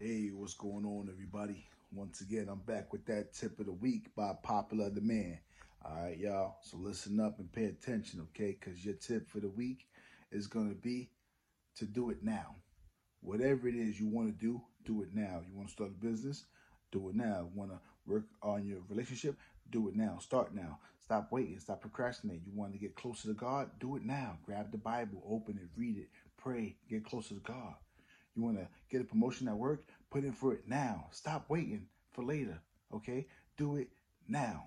Hey, what's going on, everybody? Once again, I'm back with that tip of the week by popular demand. All right, y'all. So listen up and pay attention, okay? Because your tip for the week is going to be to do it now. Whatever it is you want to do, do it now. You want to start a business? Do it now. Want to work on your relationship? Do it now. Start now. Stop waiting. Stop procrastinating. You want to get closer to God? Do it now. Grab the Bible, open it, read it, pray, get closer to God. You want to get a promotion at work? Put in for it now. Stop waiting for later. Okay? Do it now.